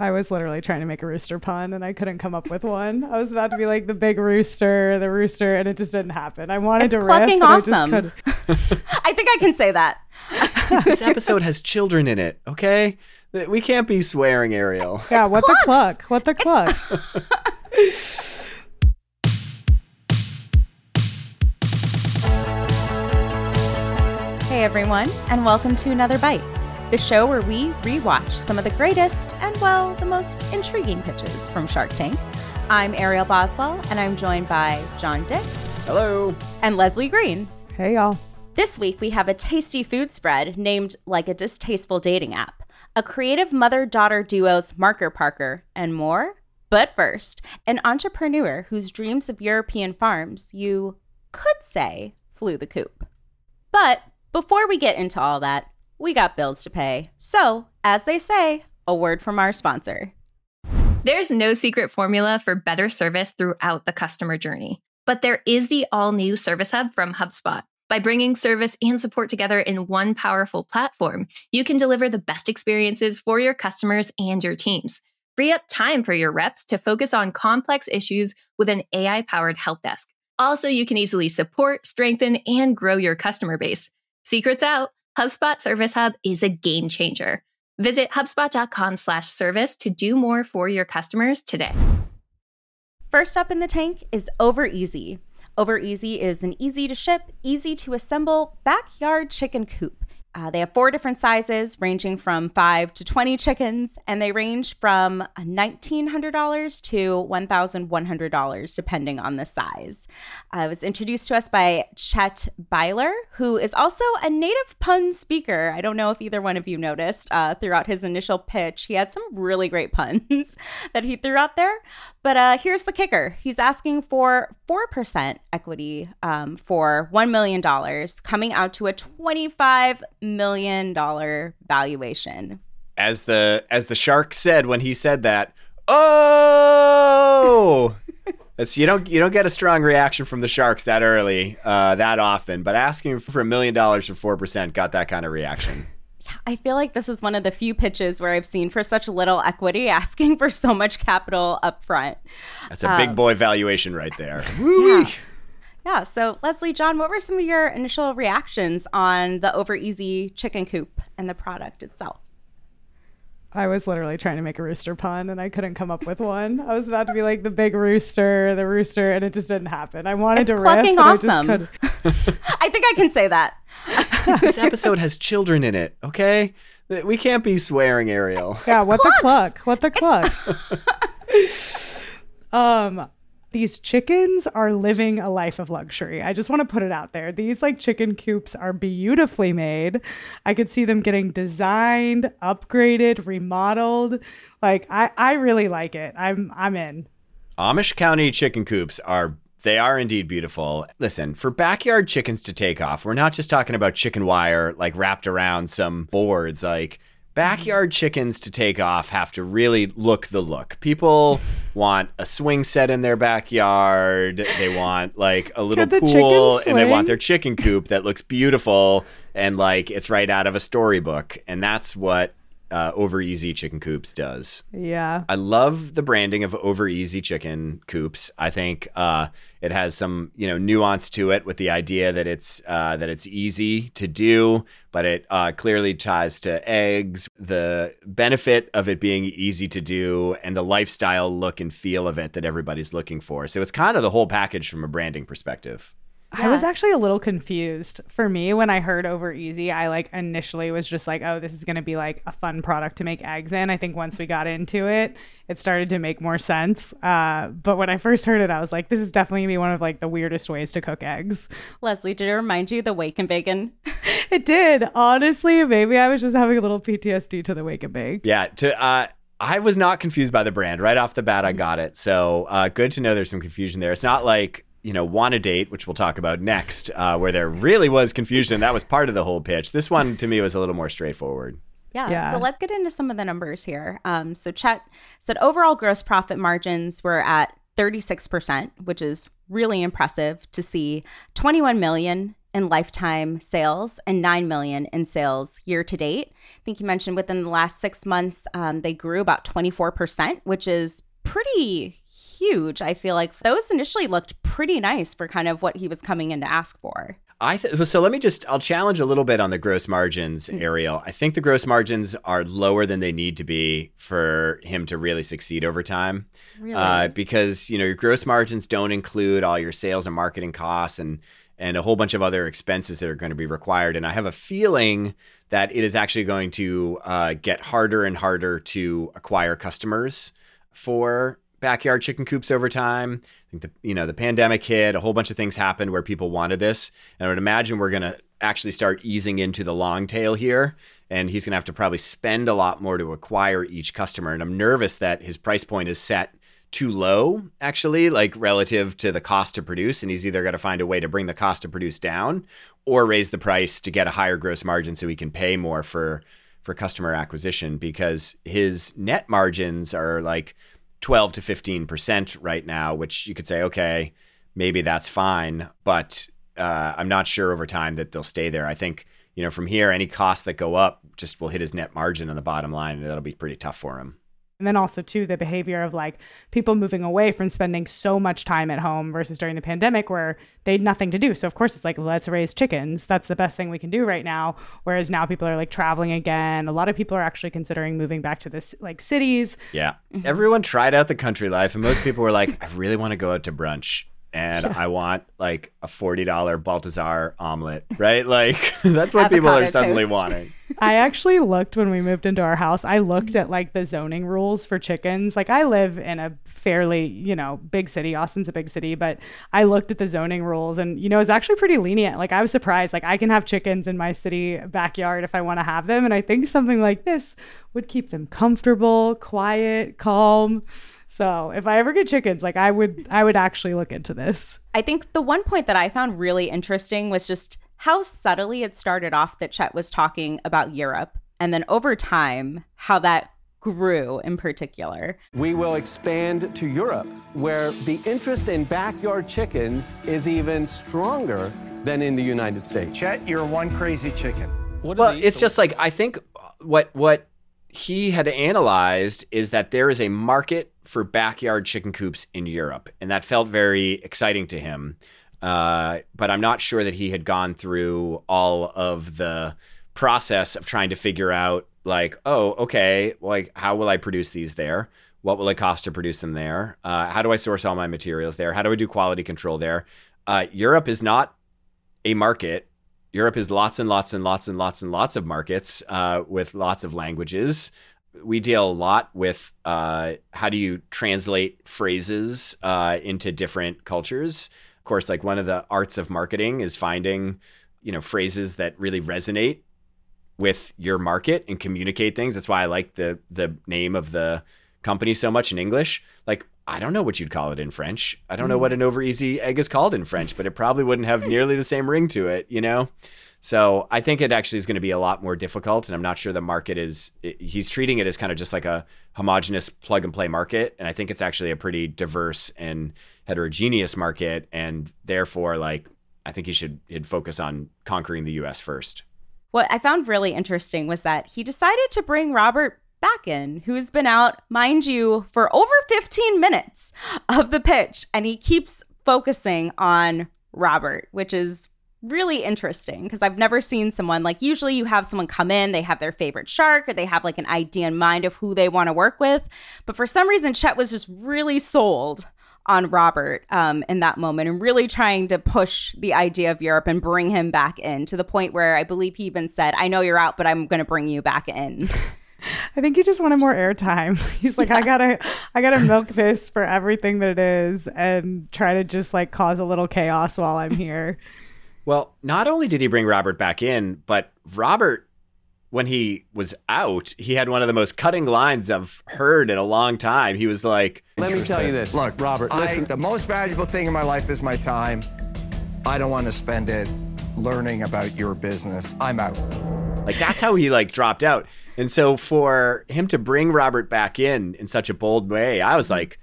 I was literally trying to make a rooster pun and I couldn't come up with one. I was about to be like the big rooster, the rooster, and it just didn't happen. I wanted It's to clucking riff, and I awesome. couldn't. I think I can say that. this episode has children in it, okay? We can't be swearing, Ariel. Yeah, what clucks. the cluck? What the cluck? Hey everyone, and welcome to Another Bite, the show where we rewatch some of the greatest and, well, the most intriguing pitches from Shark Tank. I'm Ariel Boswell, and I'm joined by Jon Dick Hello. and Leslie Green. hey, y'all. This week we have a tasty food spread named like a distasteful dating app, a creative mother daughter duo's Marker Parker, and more. But first, an entrepreneur whose dreams of European farms you could say flew the coop. But before we get into all that, we got bills to pay. So, as they say, a word from our sponsor. There's no secret formula for better service throughout the customer journey, but there is the all new Service Hub from HubSpot. By bringing service and support together in one powerful platform, you can deliver the best experiences for your customers and your teams. Free up time for your reps to focus on complex issues with an AI powered help desk. Also, you can easily support, strengthen, and grow your customer base. Secrets out, HubSpot Service Hub is a game changer. Visit HubSpot.com slash service to do more for your customers today. First up in the tank is Over EZ. Over EZ is an easy to ship, easy to assemble backyard chicken coop. Uh, they have four different sizes, ranging from five to 20 chickens, and they range from $1,900 to $1,100, depending on the size. Uh, it was introduced to us by Chet Beiler, who is also a native pun speaker. I don't know if either one of you noticed uh, throughout his initial pitch. He had some really great puns that he threw out there. But uh, here's the kicker he's asking for 4% equity um, for $1 million, coming out to a $25 million dollar valuation. As the as the shark said when he said that, oh, that's you don't you don't get a strong reaction from the sharks that early, uh, that often. But asking for a million dollars for four percent got that kind of reaction. I feel like this is one of the few pitches where I've seen for such little equity asking for so much capital up front. That's a big boy valuation right there. Um, Yeah. Yeah. So, Leslie, Jon, what were some of your initial reactions on the Over EZ chicken coop and the product itself? I was literally trying to make a rooster pun and I couldn't come up with one. I was about to be like the big rooster, the rooster, and it just didn't happen. I wanted It's to riff, clucking and I just awesome. couldn't. I think I can say that. This episode has children in it, okay? We can't be swearing, Ariel. Yeah, what clucks. the cluck? What the cluck? um, these chickens are living a life of luxury. I just want to put it out there. These like chicken coops are beautifully made. I could see them getting designed, upgraded, remodeled. Like I, I really like it. I'm, I'm in. Amish County chicken coops are they are indeed beautiful. Listen, for backyard chickens to take off, we're not just talking about chicken wire like wrapped around some boards. Like backyard chickens to take off have to really look the look. People want a swing set in their backyard. They want like a little the pool and they want their chicken coop that looks beautiful and like it's right out of a storybook. And that's what uh, Over EZ Chicken Coops does. Yeah. I love the branding of Over EZ Chicken Coops. I think uh, it has some you know nuance to it with the idea that it's uh, that it's easy to do, but it uh, clearly ties to eggs. The benefit of it being easy to do and the lifestyle look and feel of it that everybody's looking for. So it's kind of the whole package from a branding perspective. I was actually a little confused. For me, when I heard over easy, I like initially was just like, oh, this is going to be like a fun product to make eggs in. I think once we got into it, it started to make more sense. Uh, but when I first heard it, I was like, this is definitely going to be one of like the weirdest ways to cook eggs. Leslie, did it remind you the wake and bacon? It did. Honestly, maybe I was just having a little PTSD to the wake and bake. Yeah, to uh I was not confused by the brand. Right off the bat I got it. So, uh good to know there's some confusion there. It's not like you know, Wanna Date, which we'll talk about next, uh, where there really was confusion. That was part of the whole pitch. This one to me was a little more straightforward. Yeah, Yeah. So let's get into some of the numbers here. Um, so Chet said overall gross profit margins were at 36%, which is really impressive to see 21 million in lifetime sales and 9 million in sales year to date. I think you mentioned within the last six months, um, they grew about 24%, which is pretty huge. I feel like those initially looked pretty nice for kind of what he was coming in to ask for. I th- so let me just I'll challenge a little bit on the gross margins, Mm. Ariel. I think the gross margins are lower than they need to be for him to really succeed over time. Really? Uh, because you know your gross margins don't include all your sales and marketing costs and and a whole bunch of other expenses that are going to be required. And I have a feeling that it is actually going to uh, get harder and harder to acquire customers for backyard chicken coops over time. I think the you know the pandemic hit, a whole bunch of things happened where people wanted this, and I would imagine we're to actually start easing into the long tail here. And he's to have to probably spend a lot more to acquire each customer. And I'm nervous that his price point is set too low, actually, like relative to the cost to produce. And he's either got to find a way to bring the cost to produce down or raise the price to get a higher gross margin so he can pay more for for customer acquisition because his net margins are like 12 to 15% right now, which you could say, okay, maybe that's fine. But uh, I'm not sure over time that they'll stay there. I think, you know, from here, any costs that go up just will hit his net margin on the bottom line, and that'll be pretty tough for him. And then also too the behavior of like people moving away from spending so much time at home versus during the pandemic where they had nothing to do. So of course it's like let's raise chickens. That's the best thing we can do right now. Whereas now people are like traveling again. A lot of people are actually considering moving back to this like cities. Yeah. Mm-hmm. Everyone tried out the country life, and most people were like, I really want to go out to brunch. And I want like a $40 Balthazar omelet, right? Like, that's what people are suddenly toast. wanting. I actually looked when we moved into our house. I looked at like the zoning rules for chickens. Like I live in a fairly, you know, big city. Austin's a big city, but I looked at the zoning rules and you know, it's actually pretty lenient. Like I was surprised. Like I can have chickens in my city backyard if I want to have them, and I think something like this would keep them comfortable, quiet, calm. So, if I ever get chickens, like I would I would actually look into this. I think the one point that I found really interesting was just how subtly it started off that Chet was talking about Europe. And then over time, how that grew in particular. We will expand to Europe, where the interest in backyard chickens is even stronger than in the United States. Chet, you're one crazy chicken. What Well, it's just like I think what what he had analyzed is that there is a market for backyard chicken coops in Europe, and that felt very exciting to him. Uh, but I'm not sure that he had gone through all of the process of trying to figure out, like, oh, okay, like how will I produce these there? What will it cost to produce them there? Uh, how do I source all my materials there? How do I do quality control there? Uh, Europe is not a market Europe is lots and lots and lots and lots and lots of markets uh, with lots of languages. We deal a lot with uh, how do you translate phrases uh, into different cultures. Of course, like one of the arts of marketing is finding, you know, phrases that really resonate with your market and communicate things. That's why I like the the name of the company so much in English. Like I don't know what you'd call it in French. I don't know hmm. what an over easy egg is called in French, but it probably wouldn't have nearly the same ring to it, you know? So I think it actually is going to be a lot more difficult. And I'm not sure the market is, he's treating it as kind of just like a homogenous plug and play market. And I think it's actually a pretty diverse and heterogeneous market. And therefore, like, I think he should he'd focus on conquering the US first. What I found really interesting was that he decided to bring Robert back in, who's been out, mind you, for over 15 minutes of the pitch. And he keeps focusing on Robert, which is really interesting because I've never seen someone like usually you have someone come in, they have their favorite shark or they have like an idea in mind of who they want to work with. But for some reason, Chet was just really sold on Robert um, in that moment and really trying to push the idea of Europe and bring him back in to the point where I believe he even said, I know you're out, but I'm going to bring you back in. I think he just wanted more airtime. He's like, I gotta, I gotta milk this for everything that it is, and try to just like cause a little chaos while I'm here. Well, not only did he bring Robert back in, but Robert, when he was out, he had one of the most cutting lines I've heard in a long time. He was like, Let me tell you this, Look, Robert. I- Listen, the most valuable thing in my life is my time. I don't want to spend it learning about your business. I'm out. Like that's how he like dropped out. And so for him to bring Robert back in in such a bold way, I was like,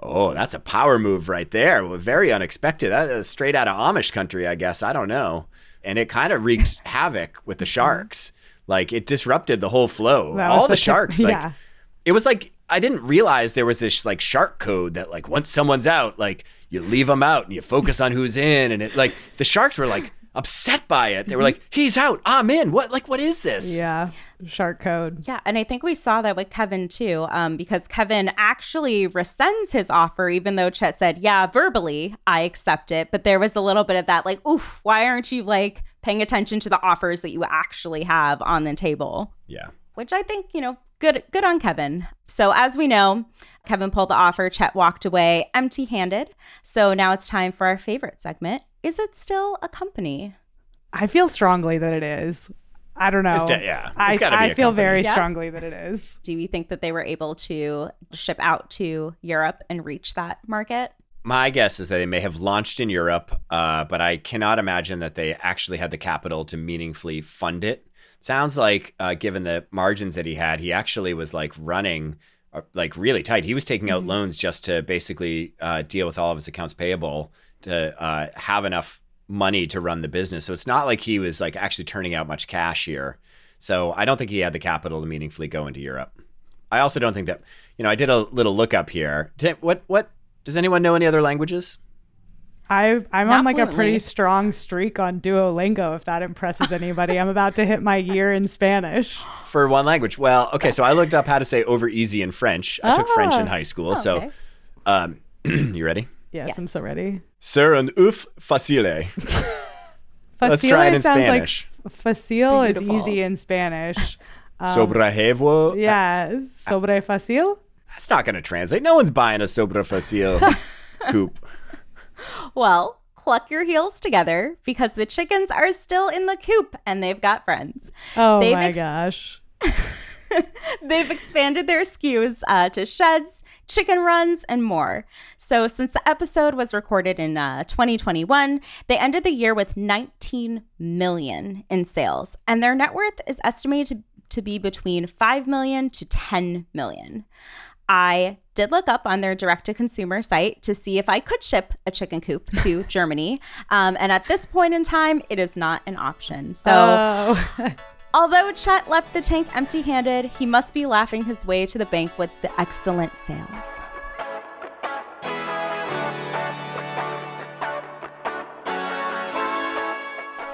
Oh, that's a power move right there. Very unexpected. That is straight out of Amish country, I guess. I don't know. And it kind of wreaked havoc with the mm-hmm. sharks. Like it disrupted the whole flow. That All the, the sharks, like yeah. it was like I didn't realize there was this like shark code that like once someone's out, like you leave them out and you focus on who's in, and it like the sharks were like upset by it. They were like, "He's out, I'm in." What like what is this? Yeah. Shark code. Yeah, and I think we saw that with Kevin too, um, because Kevin actually rescinds his offer, even though Chet said, "Yeah, verbally, I accept it." But there was a little bit of that, like, "Oof, why aren't you like paying attention to the offers that you actually have on the table?" Yeah. Which I think, you know, good, good on Kevin. So as we know, Kevin pulled the offer. Chet walked away empty-handed. So now it's time for our favorite segment. Is it still a company? I feel strongly that it is. I don't know. It's de- yeah, I, it's gotta be I a feel company. very Yeah. strongly that it is. Do you think that they were able to ship out to Europe and reach that market? My guess is that they may have launched in Europe, uh, but I cannot imagine that they actually had the capital to meaningfully fund it. Sounds like, uh, given the margins that he had, he actually was like running uh, like really tight. He was taking out loans just to basically uh, deal with all of his accounts payable to uh, have enough money to run the business. So it's not like he was like actually turning out much cash here. So I don't think he had the capital to meaningfully go into Europe. I also don't think that you know. I did a little look up here. Did- What what does anyone know any other languages? I, I'm Not on like a pretty strong streak on Duolingo, if that impresses anybody. I'm about to hit my year in Spanish. for one language. Well, okay, so I looked up how to say over easy in French. I took French in high school. okay. So, um, you ready? Yes, I'm so ready. Ser un uf facile. Let's try it in sounds Spanish. like facile is easy in Spanish. Sobrejevo. Um, yeah, sobre facile. That's not going to translate. No one's buying a sobre facile coupe. Well, cluck your heels together because the chickens are still in the coop and they've got friends. Oh They've my ex- gosh. They've expanded their SKUs uh, to sheds, chicken runs, and more. So, since the episode was recorded in uh, 2021, they ended the year with 19 million in sales, and their net worth is estimated to, be between 5 million to 10 million. I did look up on their direct to consumer site to see if I could ship a chicken coop to Germany. Um, and at this point in time, it is not an option. So, Oh. Although Chet left the tank empty handed, he must be laughing his way to the bank with the excellent sales.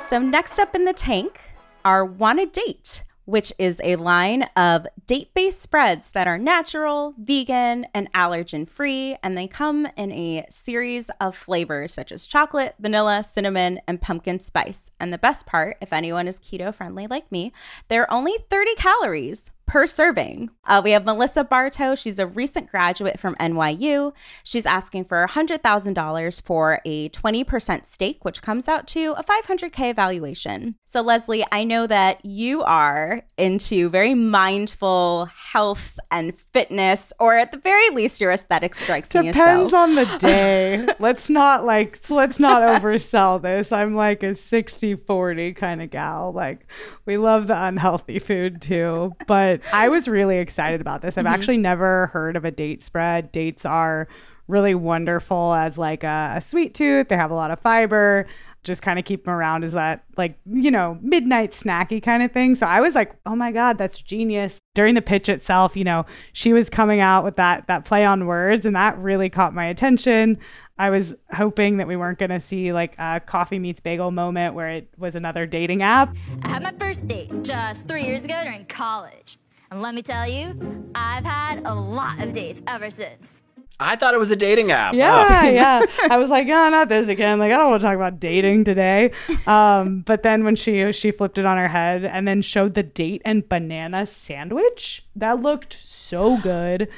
So, next up in the tank are Wanna Date, which is a line of date based spreads that are natural, vegan, and allergen free. And they come in a series of flavors such as chocolate, vanilla, cinnamon, and pumpkin spice. And the best part, if anyone is keto friendly like me, they're only 30 calories per serving. Uh, we have Melissa Bartow. She's a recent graduate from NYU. She's asking for $100,000 for a 20% stake, which comes out to a 500K evaluation. So, Leslie, I know that you are into very mindful health and fitness, or at the very least, your aesthetic strikes me as Depends so. on the day. let's not like let's not oversell this. I'm like a 60-40 kind of gal. Like we love the unhealthy food too. But I was really excited about this. I've mm-hmm. actually never heard of a date spread. Dates are really wonderful as like a, a sweet tooth. They have a lot of fiber. Just kind of keep them around as that like, you know, midnight snacky kind of thing. So I was like, oh my God, that's genius. During the pitch itself, you know, she was coming out with that that play on words and that really caught my attention. I was hoping that we weren't gonna see like a coffee meets bagel moment where it was another dating app. I had my first date just three years ago during college. And let me tell you, I've had a lot of dates ever since. I thought it was a dating app. Yeah, yeah. I was like, oh, not this again. Like, I don't want to talk about dating today. Um, but then when she she flipped it on her head and then showed the date and banana sandwich, that looked so good,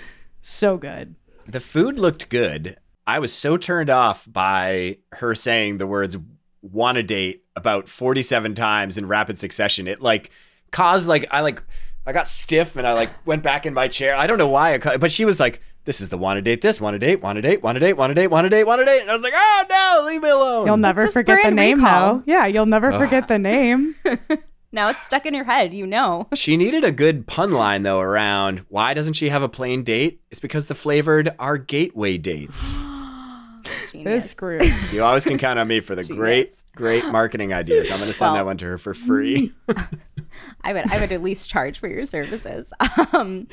so good. The food looked good. I was so turned off by her saying the words "want a date" about 47 times in rapid succession. It like caused like I like I got stiff and I like went back in my chair. I don't know why, I ca- but she was like, "This is the want to date. This want to date. Want to date. Want to date. Want to date. Want to date. Want to date." And I was like, "Oh no, leave me alone." You'll never It's forget the name, recall. though. Yeah, you'll never forget the name. now it's stuck in your head. You know. She needed a good pun line though around why doesn't she have a plain date? It's because the flavored are gateway dates. Genius. This group. You always can count on me for the great, great marketing ideas. I'm going to send Well- that one to her for free. I would I would at least charge for your services. Um,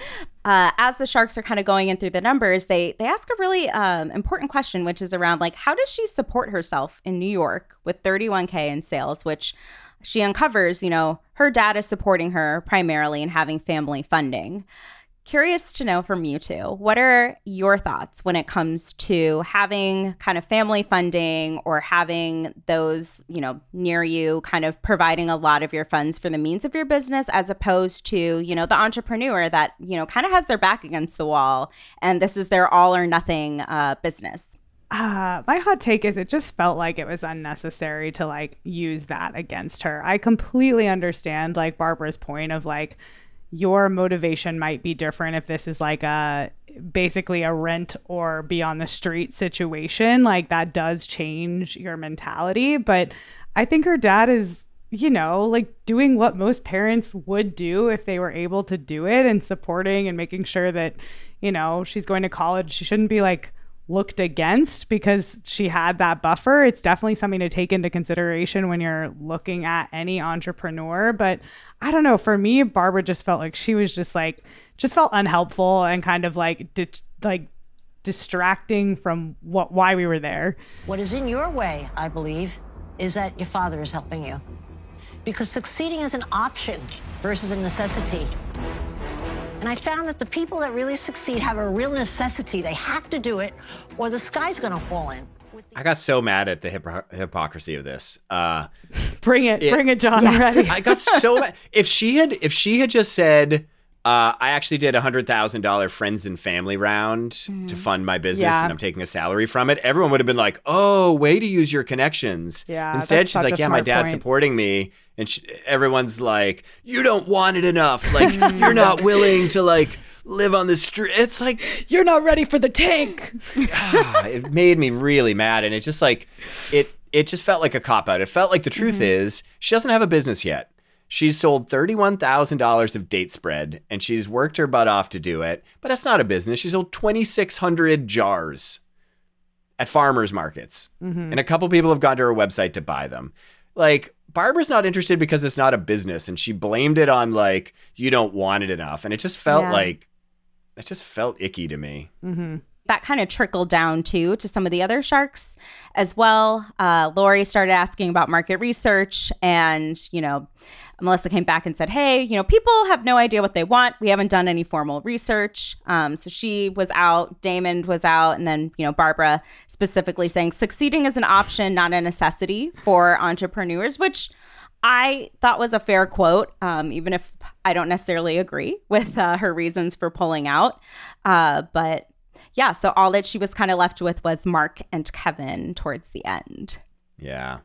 uh, as the sharks are kind of going in through the numbers, they they ask a really um, important question, which is around like how does she support herself in New York with 31k in sales, which she uncovers. You know, her dad is supporting her primarily and having family funding. Curious to know from you two, what are your thoughts when it comes to having kind of family funding or having those, you know, near you kind of providing a lot of your funds for the means of your business as opposed to, you know, the entrepreneur that, you know, kind of has their back against the wall and this is their all or nothing uh, business? Uh, my hot take is it just felt like it was unnecessary to like use that against her. I completely understand like Barbara's point of like your motivation might be different if this is like a basically a rent or be on the street situation. Like that does change your mentality, but I think her dad is you know, like doing what most parents would do if they were able to do it and supporting and making sure that, you know, she's going to college. She shouldn't be like looked against because she had that buffer. It's definitely something to take into consideration when you're looking at any entrepreneur. But I don't know. For me, Barbara just felt like she was just like, just felt unhelpful and kind of like, di- like, distracting from what why we were there. What is in your way, I believe, is that your father is helping you. Because succeeding is an option versus a necessity. And I found that the people that really succeed have a real necessity. They have to do it, or the sky's gonna fall in. I got so mad at the hypo- hypocrisy of this. Uh, Bring it, It- bring it, Jon. I'm ready. I got so mad. If she had, if she had just said, uh, "I actually did a hundred thousand dollar friends and family round to fund my business, Yeah. and I'm taking a salary from it," everyone would have been like, "Oh, way to use your connections." Yeah, Instead, she's like, "Yeah, my dad's point. supporting me," and she, everyone's like, "You don't want it enough. Like, you're not willing to like." Live on the street. It's like You're not ready for the tank. ah, it made me really mad and it just like it it just felt like a cop out it felt like the truth is she doesn't have a business yet she's sold $31000 of date spread and she's worked her butt off to do it but that's not a business. She sold 2600 jars at farmers markets. And a couple people have gone to her website to buy them. Like barbara's not interested because it's not a business and she blamed it on like you don't want it enough. And it just felt Yeah. like it just felt icky to me. That kind of trickled down too to some of the other sharks as well. Uh, Lori started asking about market research, and you know, Melissa came back and said, "Hey, you know, people have no idea what they want. We haven't done any formal research." Um, so she was out, Daymond was out, and then you know, Barbara specifically saying succeeding is an option, not a necessity for entrepreneurs, which. I thought was a fair quote, um, even if I don't necessarily agree with uh, her reasons for pulling out. Uh, but yeah, so all that she was kind of left with was Mark and Kevin towards the end. Yeah.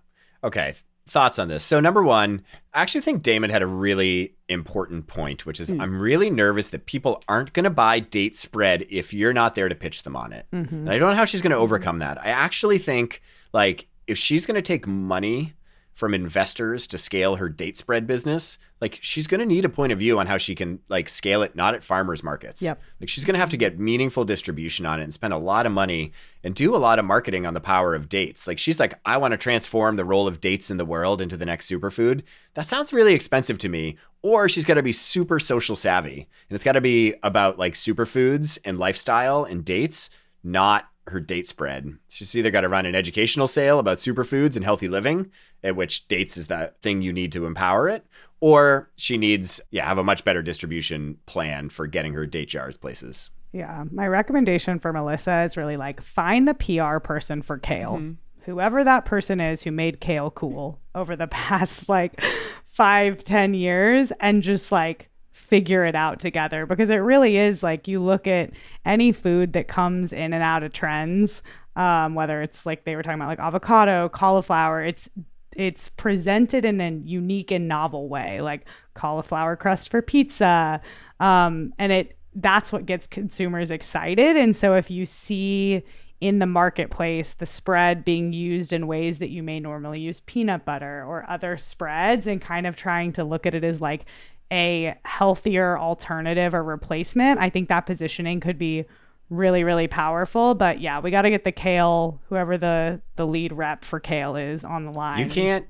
Okay. Thoughts on this? So, number one, I actually think Daymond had a really important point, which is hmm. I'm really nervous that people aren't going to buy date spread if you're not there to pitch them on it. Mm-hmm. And I don't know how she's going to mm-hmm. overcome that. I actually think, like, if she's going to take money from investors to scale her date spread business, like she's going to need a point of view on how she can like scale it not at farmers markets. Yep. Like she's going to have to get meaningful distribution on it and spend a lot of money and do a lot of marketing on the power of dates. Like she's like I want to transform the role of dates in the world into the next superfood. That sounds really expensive to me. Or she's got to be super social savvy and it's got to be about like superfoods and lifestyle and dates, not her date spread. She's either got to run an educational sale about superfoods and healthy living, at which dates is that thing you need to empower it, or she needs, yeah, have a much better distribution plan for getting her date jars places. Yeah. My recommendation for Melissa is really like find the PR person for Kale. Mm-hmm. Whoever that person is who made Kale cool over the past like five, ten years and just like figure it out together because it really is like you look at any food that comes in and out of trends, um, whether it's like they were talking about like avocado, cauliflower, it's it's presented in a unique and novel way, like cauliflower crust for pizza. Um, and it that's what gets consumers excited. And so if you see in the marketplace, the spread being used in ways that you may normally use peanut butter or other spreads, and kind of trying to look at it as like a healthier alternative or replacement. I think that positioning could be really really powerful but yeah we got to get the kale whoever the the lead rep for kale is on the line You can't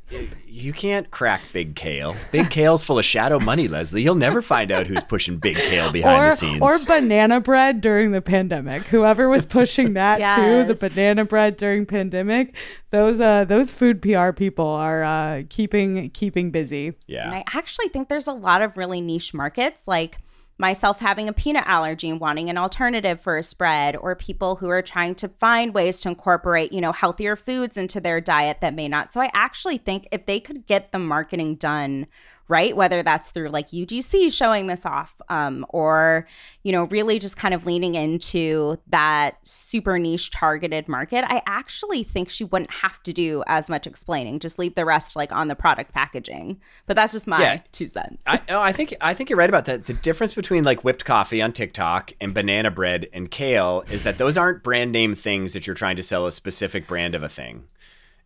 you can't crack Big Kale. Big Kale's full of shadow money, Leslie. You'll never find out who's pushing Big Kale behind or, the scenes. or banana bread during the pandemic whoever was pushing that too the banana bread during pandemic those uh those food pr people are uh keeping keeping busy yeah. And I actually think there's a lot of really niche markets, like myself having a peanut allergy and wanting an alternative for a spread, or people who are trying to find ways to incorporate, you know, healthier foods into their diet that may not. So I actually think if they could get the marketing done right, whether that's through like UGC showing this off, um, or you know, really just kind of leaning into that super niche targeted market, I actually think she wouldn't have to do as much explaining. Just leave the rest like on the product packaging. But that's just my Yeah. two cents. I, no, I think I think you're right about that. The difference between like whipped coffee on TikTok and banana bread and kale is that those aren't brand name things that you're trying to sell a specific brand of a thing.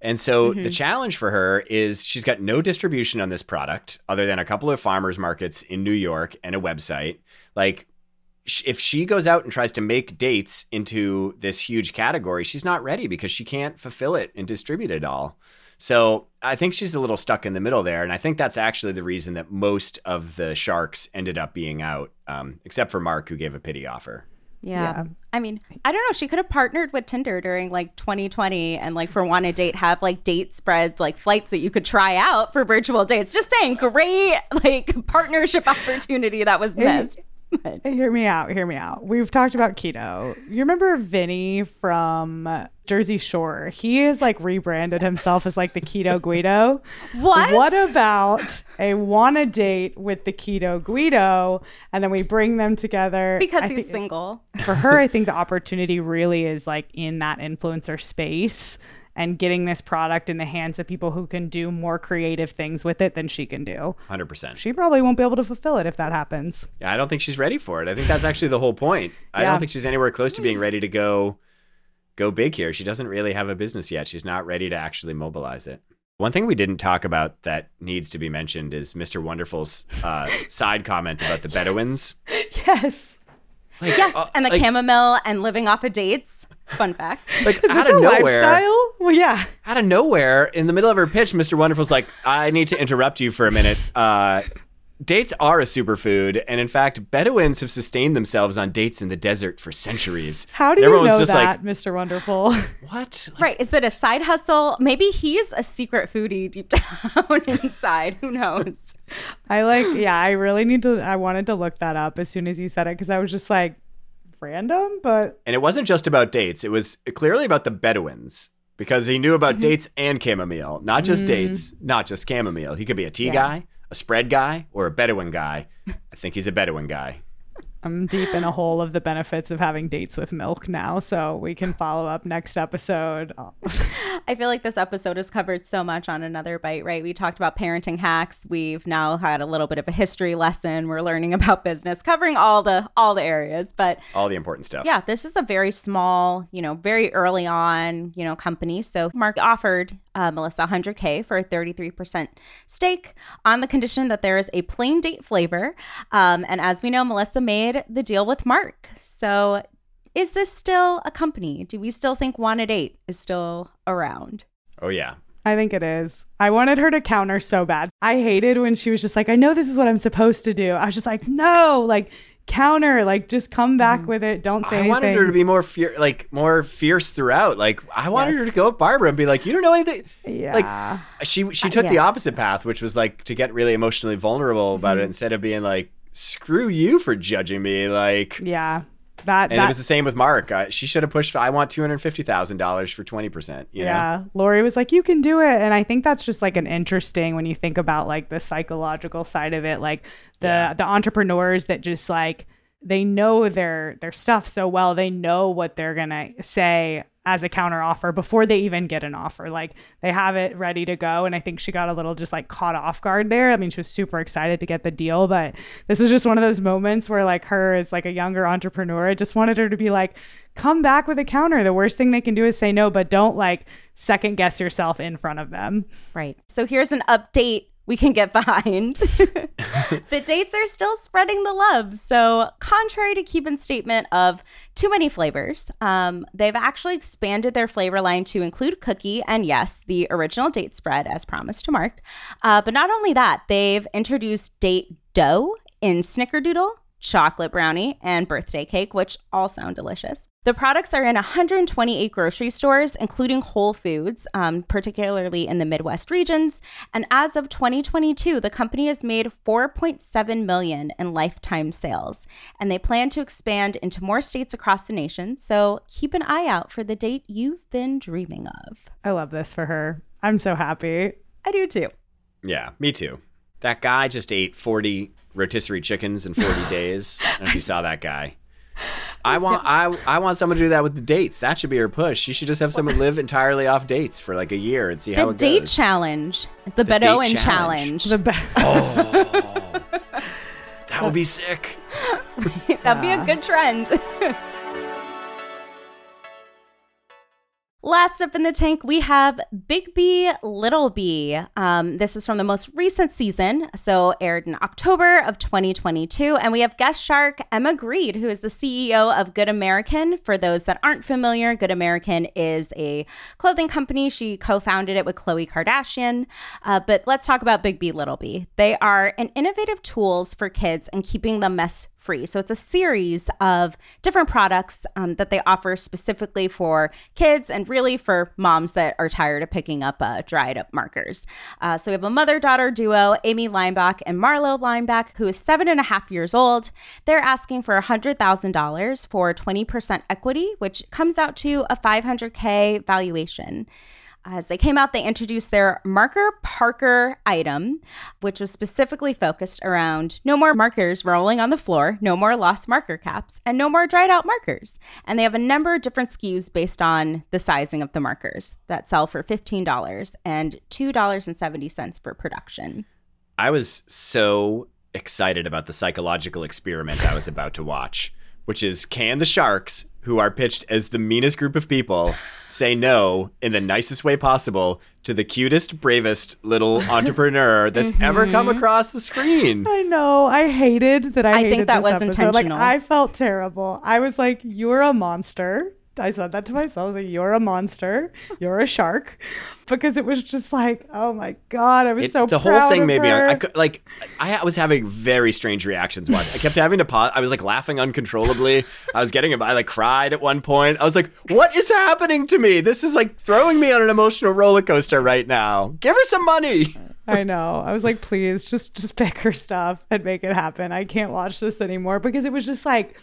And so the challenge for her is she's got no distribution on this product other than a couple of farmers markets in New York and a website. Like if she goes out and tries to make dates into this huge category, she's not ready because she can't fulfill it and distribute it all. So I think she's a little stuck in the middle there, and I think that's actually the reason that most of the sharks ended up being out, um, except for Mark, who gave a pity offer. Yeah. Yeah. I mean, I don't know. She could have partnered with Tinder during like 2020 and like for one a date have like date spreads, like flights that you could try out for virtual dates. Just saying, great like partnership opportunity that was missed. But- hear me out. Hear me out. We've talked about keto. You remember Vinny from Jersey Shore? He has like rebranded himself as like the Keto Guido. What? What about a wanna date with the Keto Guido, and then we bring them together because I he's single. For her, I think the opportunity really is like in that influencer space and getting this product in the hands of people who can do more creative things with it than she can do. 100%. She probably won't be able to fulfill it if that happens. Yeah, I don't think she's ready for it. I think that's actually the whole point. I Yeah. don't think she's anywhere close to being ready to go go big here. She doesn't really have a business yet. She's not ready to actually mobilize it. One thing we didn't talk about that needs to be mentioned is Mr. Wonderful's uh, side comment about the Bedouins. Yes. Like, Yes, uh, and the like, chamomile and living off of dates. Fun fact. like Is out this of a nowhere, lifestyle? Well, yeah. out of nowhere, in the middle of her pitch, Mr. Wonderful's like, "I need to interrupt you for a minute. Uh, dates are a superfood, and in fact, Bedouins have sustained themselves on dates in the desert for centuries." How do And you everyone's know just that, like, Mr. Wonderful? "What?" Like, Right. Is that a side hustle? Maybe he's a secret foodie deep down inside. Who knows? I like, yeah, I really need to, I wanted to look that up as soon as you said it because I was just like, random, but And it wasn't just about dates, it was clearly about the Bedouins because he knew Mm-hmm. about dates and chamomile, not just dates, not just chamomile. He could be a tea guy, a spread guy, or a Bedouin guy. I think he's a Bedouin guy. I'm deep in a hole of the benefits of having dates with milk now. So we can follow up next episode. I feel like this episode has covered so much on another bite, right? We talked about parenting hacks. We've now had a little bit of a history lesson. We're learning about business, covering all the all the areas. But All the important stuff. yeah, this is a very small, you know, very early on, you know, company. So Mark offered uh, Melissa 100K for a 33% stake on the condition that there is a plain date flavor. Um, and as we know, Melissa made the deal with Mark. So is this still a company? Do we still think Wanna Date is still around? Oh, yeah. I think it is. I wanted her to counter so bad. I hated when she was just like, I know this is what I'm supposed to do. I was just like, no, like counter, like just come back with it. Don't say I anything. wanted her to be more fier- like more fierce throughout. Like I wanted her to go at Barbara and be like, "You don't know anything." yeah. Like she she took the yeah. opposite path, which was like to get really emotionally vulnerable about Mm-hmm. it instead of being like, "Screw you for judging me." Like yeah. That, And that it was the same with Mark. Uh, she should have pushed. I want two hundred fifty thousand dollars for twenty percent. You know, Yeah, Lori was like, "You can do it," and I think that's just like an interesting when you think about like the psychological side of it, like the the entrepreneurs that just like they know their their stuff so well, they know what they're gonna say as a counter offer before they even get an offer. Like they have it ready to go. And I think she got a little just like caught off guard there. I mean, she was super excited to get the deal, but this is just one of those moments where like her as like a younger entrepreneur, I just wanted her to be like, come back with a counter. The worst thing they can do is say no, but don't like second guess yourself in front of them. Right. So here's an update we can get behind. the dates are still spreading the love. So, contrary to Cuban's statement of too many flavors, um, they've actually expanded their flavor line to include cookie and, yes, the original date spread as promised to Mark. Uh, but not only that, they've introduced date dough in Snickerdoodle, chocolate brownie, and birthday cake, which all sound delicious. The products are in 128 grocery stores, including Whole Foods, um, particularly in the Midwest regions. And as of 2022, the company has made 4.7 million in lifetime sales, and they plan to expand into more states across the nation. So keep an eye out for the date you've been dreaming of. I love this for her. I'm so happy. I do too. Yeah, me too. That guy just ate 40 rotisserie chickens in 40 days. I don't know if you saw that guy. I want I I want someone to do that with the dates. That should be her push. She should just have someone live entirely off dates for like a year and see how The it date goes. challenge, the, date Bedouin challenge. challenge. The be- Oh, that would be sick. That'd be a good trend. Last up in the tank, we have Big Bee, Little Bee. Um, this is from the most recent season, so aired in October of 2022. And we have guest shark Emma Grede, who is the CEO of Good American. For those that aren't familiar, Good American is a clothing company. She co founded it with Khloe Kardashian. Uh, but let's talk about Big Bee, Little Bee. They are an innovative tools for kids and keeping them mess free. So it's a series of different products um, that they offer specifically for kids and really for moms that are tired of picking up uh, dried up markers. Uh, so we have a mother daughter duo, Amy Lineback and Marlo Lineback, who is seven and a half years old. They're asking for $100,000 for 20% equity, which comes out to a 500K valuation. As they came out, they introduced their Marker Parker item, which was specifically focused around no more markers rolling on the floor, no more lost marker caps, and no more dried out markers. And they have a number of different SKUs based on the sizing of the markers that sell for $15 and $2.70 for production. I was so excited about the psychological experiment I was about to watch, which is can the sharks, who are pitched as the meanest group of people, say no in the nicest way possible to the cutest, bravest little entrepreneur that's ever come mm-hmm. across the screen? I know. I hated that. I, I think that this was episode. Like. I felt terrible. I was like, "You're a monster." I said that to myself. I was like, "You're a monster. You're a shark," because it was just like, "Oh my god!" I was It- so the whole thing of made me her. I could, like I was having very strange reactions watching. I kept having to pause. I was like laughing uncontrollably. I was getting I like cried at one point. I was like, "What is happening to me? This is like throwing me on an emotional roller coaster right now. Give her some money." I know. I was like, please just just pick her stuff and make it happen. I can't watch this anymore because it was just like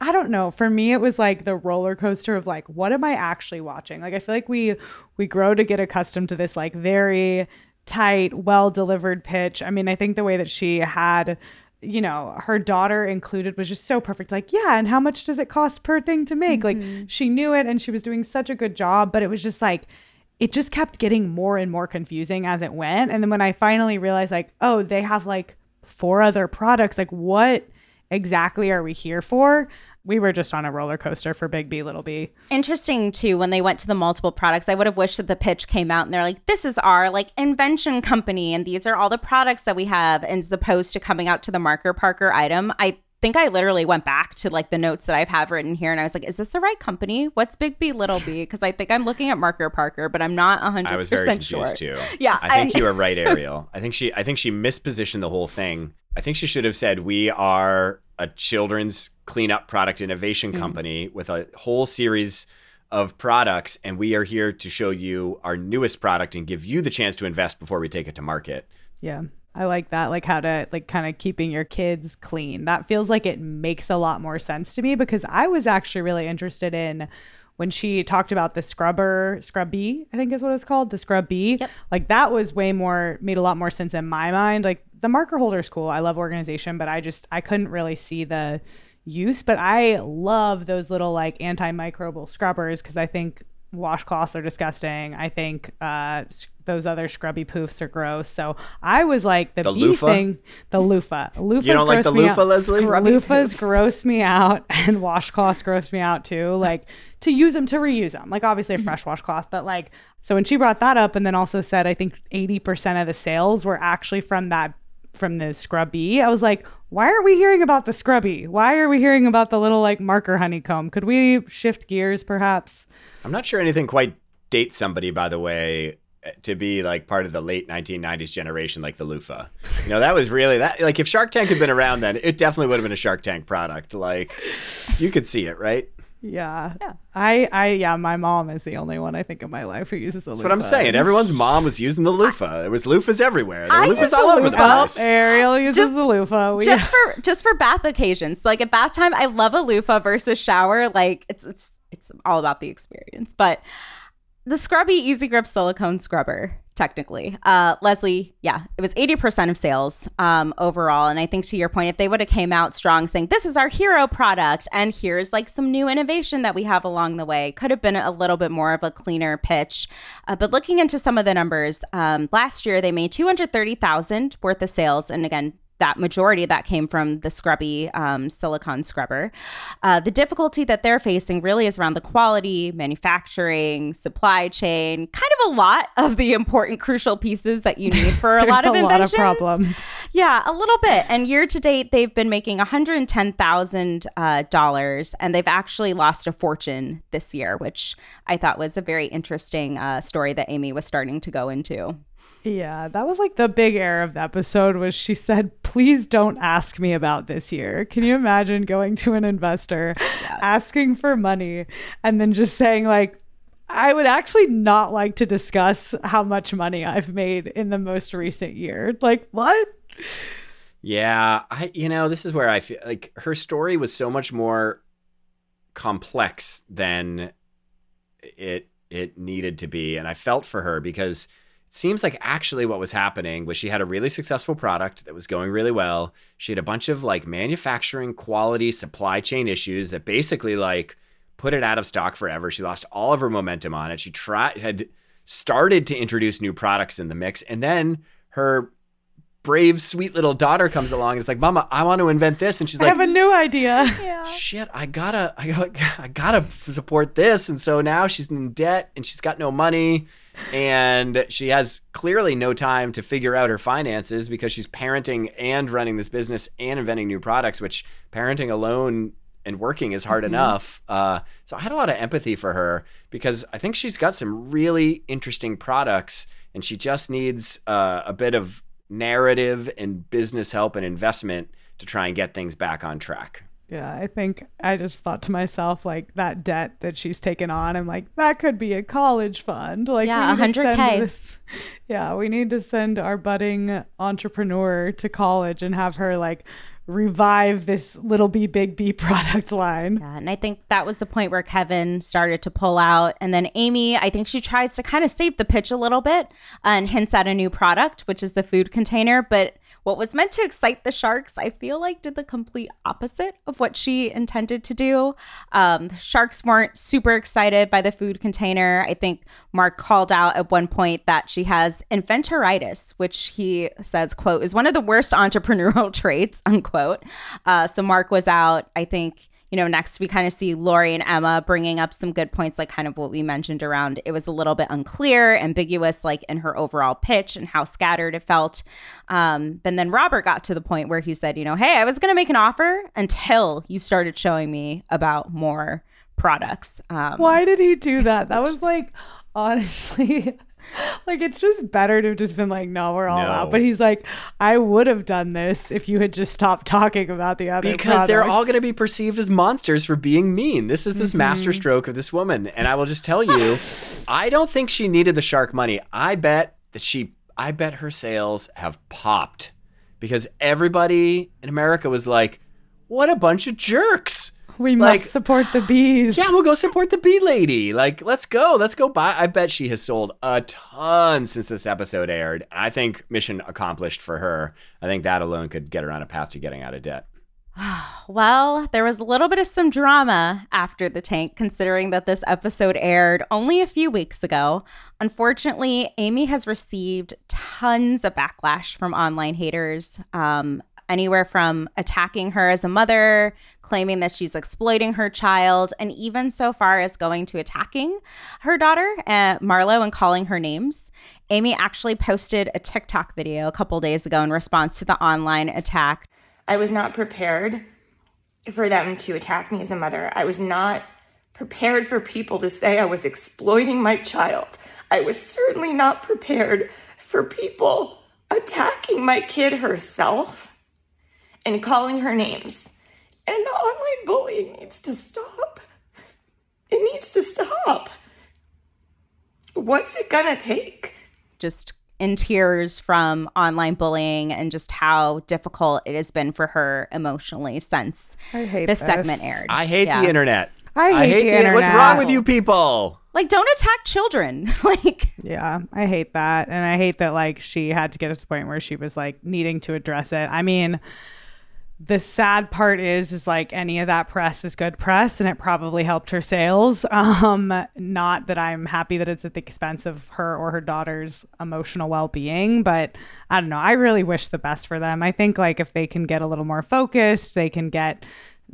I don't know. For me it was like the roller coaster of like what am I actually watching? Like I feel like we we grow to get accustomed to this like very tight, well delivered pitch. I mean, I think the way that she had you know, her daughter included was just so perfect. Like, yeah, and how much does it cost per thing to make? Like, mm-hmm. she knew it and she was doing such a good job, but it was just like, it just kept getting more and more confusing as it went. And then when I finally realized, like, oh, they have like four other products, like, what exactly are we here for? We were just on a roller coaster for Big Bee, Little Bee. Interesting too, when they went to the multiple products, I would have wished that the pitch came out and they're like, this is our like invention company and these are all the products that we have, and as opposed to coming out to the marker Parker item. I think I literally went back to like the notes that I've have written here and I was like, is this the right company? What's Big Bee Little Bee? Because I think I'm looking at Marker Parker, but I'm not 100% I was very confused sure. too. Yeah, I think I- you were right, Ariel. I think she I think she mispositioned the whole thing. I think she should have said we are a children's cleanup product innovation Mm-hmm. company with a whole series of products and we are here to show you our newest product and give you the chance to invest before we take it to market. Yeah. I like that. Like how to like kind of keeping your kids clean. That feels like it makes a lot more sense to me because I was actually really interested in when she talked about the scrubber, scrubby, I think is what it's called, the scrubby. B. Like that was way more made a lot more sense in my mind. Like the marker holder is cool. I love organization, but I just I couldn't really see the use. But I love those little like antimicrobial scrubbers because I think washcloths are disgusting. I think uh, those other scrubby poofs are gross. So I was like the, The bee loofah? thing, the loofah. Loofahs You don't like the gross me loofah, out. Leslie? Scrubby loofahs gross me out, and washcloths gross me out too. Like to use them to reuse them, like obviously a fresh washcloth, but like so when she brought that up, and then also said I think eighty percent of the sales were actually from that from the scrubby. I was like, why are we hearing about the scrubby? Why are we hearing about the little like marker honeycomb? Could we shift gears perhaps? I'm not sure anything quite dates somebody, by the way, to be like part of the late 1990s generation, like the loofah. You know, that was really that. Like, if Shark Tank had been around then, it definitely would have been a Shark Tank product. Like, you could see it, right? Yeah. Yeah. I I yeah, my mom is the only one I think in my life who uses the loofah. That's what I'm saying. Everyone's mom was using the loofah. There was loofahs everywhere. There were loofahs all over the loofah. Oh, place. Ariel uses Just- the loofah. We, just for just for bath occasions. Like at bath time, I love a loofah versus shower. Like it's it's it's all about the experience. But the scrubby easy grip silicone scrubber technically. Uh leslie yeah it was 80% of sales um overall. And i think to your point if they would have came out strong saying this is our hero product and here's like some new innovation that we have along the way could have been a little bit more of a cleaner pitch. Uh, but looking into some of the numbers um last year they made 230000 worth of sales. And again that majority of that came from the scrubby um, silicone scrubber. Uh, the difficulty that they're facing really is around the quality, manufacturing, supply chain, kind of a lot of the important, crucial pieces that you need for a lot of a lot of inventions. problems. Yeah, a little bit. And year to date, they've been making 110,000 uh, dollars, and they've actually lost a fortune this year, which I thought was a very interesting uh, story that Amy was starting to go into. Yeah, that was like the big error of the episode was she said, "Please don't ask me about this year." Can you imagine going to an investor asking for money and then just saying like I would actually not like to discuss how much money I've made in the most recent year. Like, what? Yeah, I you know, this is where I feel like her story was so much more complex than it it needed to be and I felt for her because seems like actually what was happening was she had a really successful product that was going really well. She had a bunch of like manufacturing quality supply chain issues that basically like put it out of stock forever. She lost all of her momentum on it. She tried had started to introduce new products in the mix and then her brave sweet little daughter comes along and is like, "Mama, I want to invent this." And she's I like, "I have a new idea. shit i gotta i gotta i gotta support this and so now she's in debt and she's got no money and she has clearly no time to figure out her finances because she's parenting and running this business and inventing new products which parenting alone and working is hard enough uh, so i had a lot of empathy for her because i think she's got some really interesting products and she just needs uh, a bit of narrative and business help and investment to try and get things back on track Yeah, I think I just thought to myself, like that debt that she's taken on, I'm like, that could be a college fund. Like, Yeah, we 100K. this- yeah, we need to send our budding entrepreneur to college and have her like revive this Little Bee Big Bee product line. Yeah, and I think that was the point where Kevin started to pull out. And then Amy, I think she tries to kind of save the pitch a little bit and hints at a new product, which is the food container. But what was meant to excite the sharks, I feel like did the complete opposite of what she intended to do. Um, the sharks weren't super excited by the food container. I think Mark called out at one point that she has inventoritis, which he says, quote, is one of the worst entrepreneurial traits, unquote. Uh, so Mark was out, I think you know, next we kind of see Lori and Emma bringing up some good points, like kind of what we mentioned around it was a little bit unclear, ambiguous, like in her overall pitch and how scattered it felt. Um, and then Robert got to the point where he said, you know, hey, I was going to make an offer until you started showing me about more products. Um, Why did he do that? That was like, honestly, like it's just better to have just been like, no, we're all No. out. But he's like, I would have done this if you had just stopped talking about the other because they're all going to be perceived as monsters for being mean. This is this Mm-hmm. masterstroke of this woman, and I will just tell you, I don't think she needed the shark money. I bet that she, I bet her sales have popped because everybody in America was like, "What a bunch of jerks." We like- must support the bees. Yeah, we'll go support the bee lady. Like, let's go. Let's go buy. I bet she has sold a ton since this episode aired. I think mission accomplished for her. I think that alone could get her on a path to getting out of debt. Well, there was a little bit of some drama after the tank, considering that this episode aired only a few weeks ago. Unfortunately, Amy has received tons of backlash from online haters. Um, anywhere from attacking her as a mother, claiming that she's exploiting her child, and even so far as going to attacking her daughter, uh, Marlo, and calling her names. Amy actually posted a TikTok video a couple days ago in response to the online attack. I was not prepared for them to attack me as a mother. I was not prepared for people to say I was exploiting my child. I was certainly not prepared for people attacking my kid herself and calling her names. And the online bullying needs to stop. It needs to stop. What's it gonna take? Just in tears from online bullying and just how difficult it has been for her emotionally since I hate this this. segment aired. I hate Yeah. the internet. I hate the internet. What's wrong with you people? Like, don't attack children. like, Yeah, I hate that. And I hate that like she had to get to the point where she was like needing to address it. I mean, the sad part is is like any of that press is good press and it probably helped her sales. Um not that I'm happy that it's at the expense of her or her daughter's emotional well-being, but I don't know. I really wish the best for them. I think like if they can get a little more focused, they can get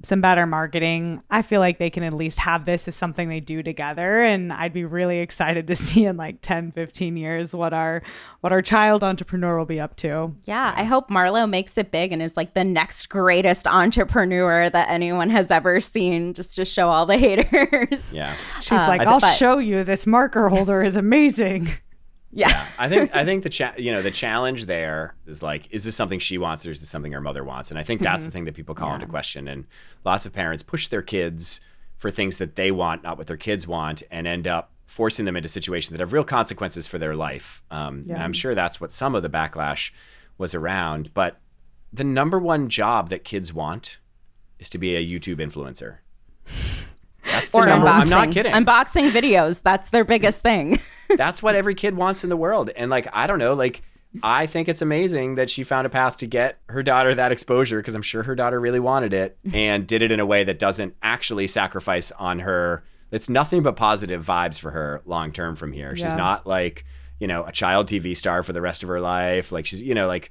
some better marketing. I feel like they can at least have this as something they do together and I'd be really excited to see in like 10, 15 years what our what our child entrepreneur will be up to. yeah, I hope Marlo makes it big and is like the next greatest entrepreneur that anyone has ever seen, just to show all the haters. Yeah. She's Uh, like, I "I'll bet- show you this marker holder is amazing." Yeah. I think I think the cha- you know the challenge there is like is this something she wants or is this something her mother wants? And I think that's the thing that people call into question. And lots of parents push their kids for things that they want not what their kids want and end up forcing them into situations that have real consequences for their life. Um, and I'm sure that's what some of the backlash was around. But the number one job that kids want is to be a YouTube influencer. That's the Or number unboxing. I'm not kidding. Unboxing videos. That's their biggest thing. that's what every kid wants in the world. And like, I don't know, like, I think it's amazing that she found a path to get her daughter that exposure because I'm sure her daughter really wanted it and did it in a way that doesn't actually sacrifice on her. It's nothing but positive vibes for her long term from here. She's not like, you know, a child TV star for the rest of her life. Like, she's, you know, like,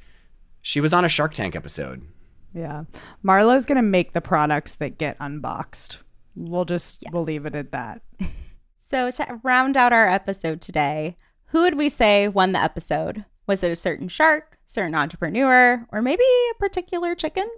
she was on a Shark Tank episode. Yeah. Marlo's going to make the products that get unboxed. We'll just we'll leave it at that. so, to round out our episode today, who would we say won the episode? Was it a certain shark, certain entrepreneur, or maybe a particular chicken?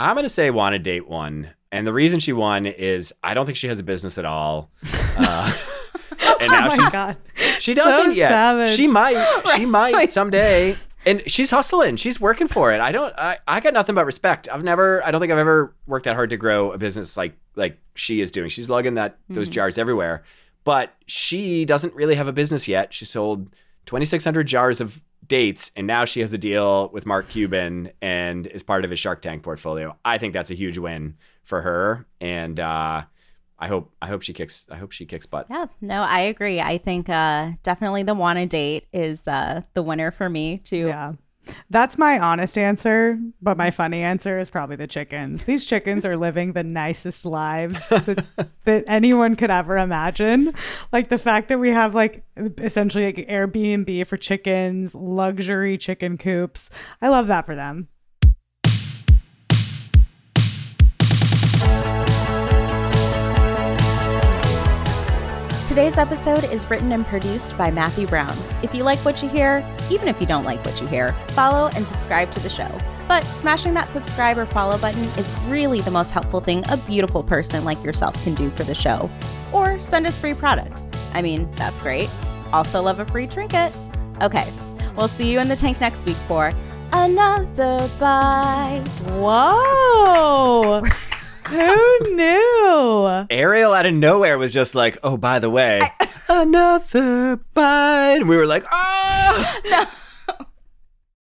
I'm going to say Wanna Date one. And the reason she won is I don't think she has a business at all. Uh, and now oh my she's god. She doesn't So yet. savage. She might. She might someday. And she's hustling. She's working for it. I don't. I, I got nothing but respect. I've never. I don't think I've ever worked that hard to grow a business like like she is doing. She's lugging that those jars everywhere. But she doesn't really have a business yet. She sold 2,600 jars of dates, and now she has a deal with Mark Cuban and is part of his Shark Tank portfolio. I think that's a huge win for her, and uh, I hope I hope she kicks I hope she kicks butt. Yeah, no, I agree. I think uh, definitely the wanna date is uh, the winner for me too. Yeah. That's my honest answer, but my funny answer is probably the chickens. These chickens are living the nicest lives that, that anyone could ever imagine. Like the fact that we have like essentially like Airbnb for chickens, luxury chicken coops. I love that for them. Today's episode is written and produced by Matthew Brown. If you like what you hear, even if you don't like what you hear, follow and subscribe to the show. But smashing that subscribe or follow button is really the most helpful thing a beautiful person like yourself can do for the show. Or send us free products. I mean, that's great. Also, love a free trinket. Okay, we'll see you in the tank next week for another bite. Whoa. Who knew? Ariel out of nowhere was just like, "Oh, by the way, another bite." And we were like, "Oh!"